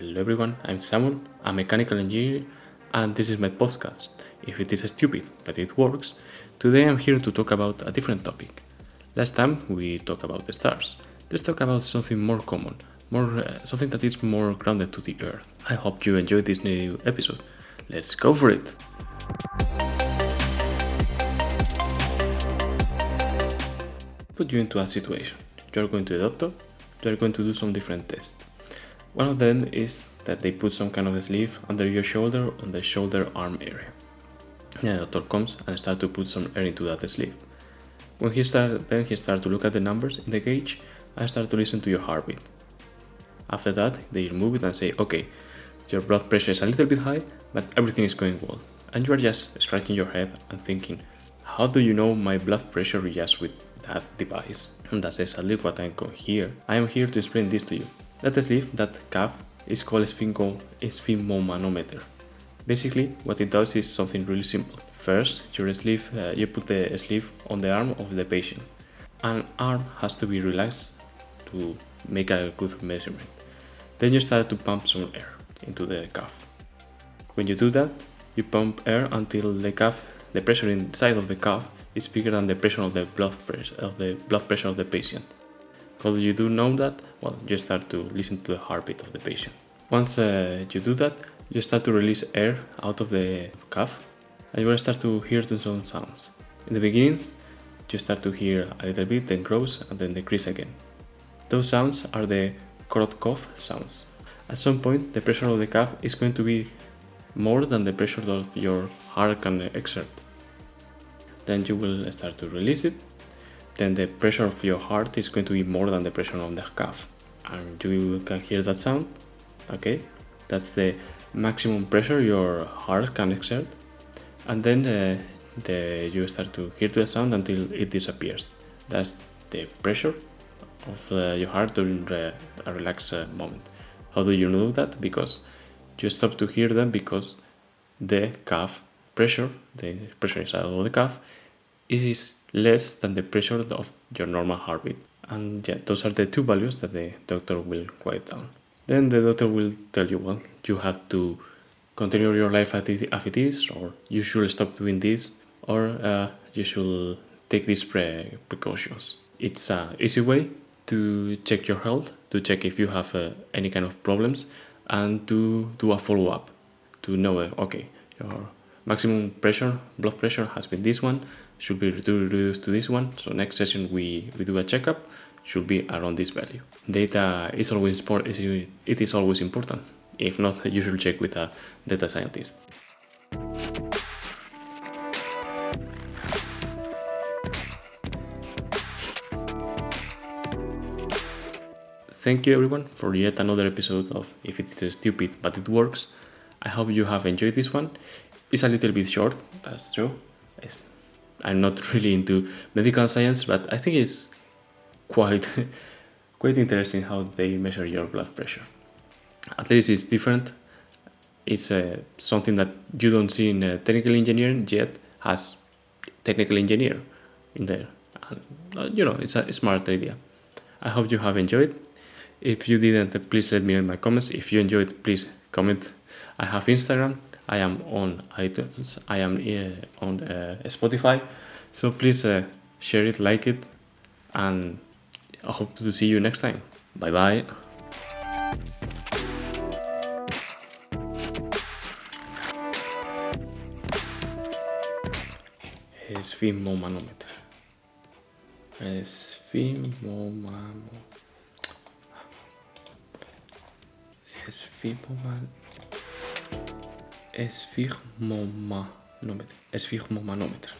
Hello everyone, I'm Samuel, a mechanical engineer, and this is my podcast. If it is stupid, but it works, today I'm here to talk about a different topic. Last time we talked about the stars. Let's talk about something more common, more uh, something that is more grounded to the earth. I hope you enjoyed this new episode. Let's go for it. Put you into a situation. You're going to the doctor, you're going to do some different tests. One of them is that they put some kind of a sleeve under your shoulder on the shoulder arm area. The doctor comes and start to put some air into that sleeve. When he start, then he start to look at the numbers in the gauge and start to listen to your heartbeat. After that, they remove it and say, okay, your blood pressure is a little bit high, but everything is going well. And you are just scratching your head and thinking, how do you know my blood pressure just with that device? And that's exactly what I'm here. I am here to explain this to you. That sleeve, that cuff, is called sphingo, sphygmomanometer. Basically, what it does is something really simple. First, your sleeve, uh, you put the sleeve on the arm of the patient. An arm has to be relaxed to make a good measurement. Then you start to pump some air into the cuff. When you do that, you pump air until the cuff, the pressure inside of the cuff is bigger than the pressure of the blood pressure of the blood pressure of the patient. How do you do know that? Well, you start to listen to the heartbeat of the patient. Once uh, you do that, you start to release air out of the cuff and you will start to hear some sounds. In the beginnings, you start to hear a little bit, then grows, and then decrease again. Those sounds are the Korotkoff sounds. At some point, the pressure of the cuff is going to be more than the pressure of your heart can exert. Then you will start to release it then the pressure of your heart is going to be more than the pressure on the cuff. And you can hear that sound, okay? That's the maximum pressure your heart can exert. And then uh, the, you start to hear the sound until it disappears. That's the pressure of uh, your heart during a relaxed uh, moment. How do you know that? Because you stop to hear them because the cuff pressure, the pressure inside of the cuff, is less than the pressure of your normal heartbeat. And yeah, those are the two values that the doctor will write down. Then the doctor will tell you, well, you have to continue your life as it is, or you should stop doing this, or uh, you should take these pre- precautions. It's an easy way to check your health, to check if you have uh, any kind of problems, and to do a follow up to know, uh, okay, your maximum pressure, blood pressure has been this one, should be reduced to this one. So next session we, we do a checkup, should be around this value. Data is always important. it is always important. If not, you should check with a data scientist. Thank you everyone for yet another episode of If It Is Stupid But It Works. I hope you have enjoyed this one. It's a little bit short, that's true. It's, I'm not really into medical science, but I think it's quite quite interesting how they measure your blood pressure. At least it's different. It's uh, something that you don't see in technical engineering yet has technical engineer in there. And, uh, you know, it's a smart idea. I hope you have enjoyed. If you didn't, please let me know in my comments. If you enjoyed, please comment. I have Instagram I am on iTunes, I am uh, on uh, Spotify. So please uh, share it, like it, and I hope to see you next time. Bye bye. Sphygmomanometer. Sphygmomanometer. Sphygmomanometer. Esfigmomanómetro. Esfigmomanómetro.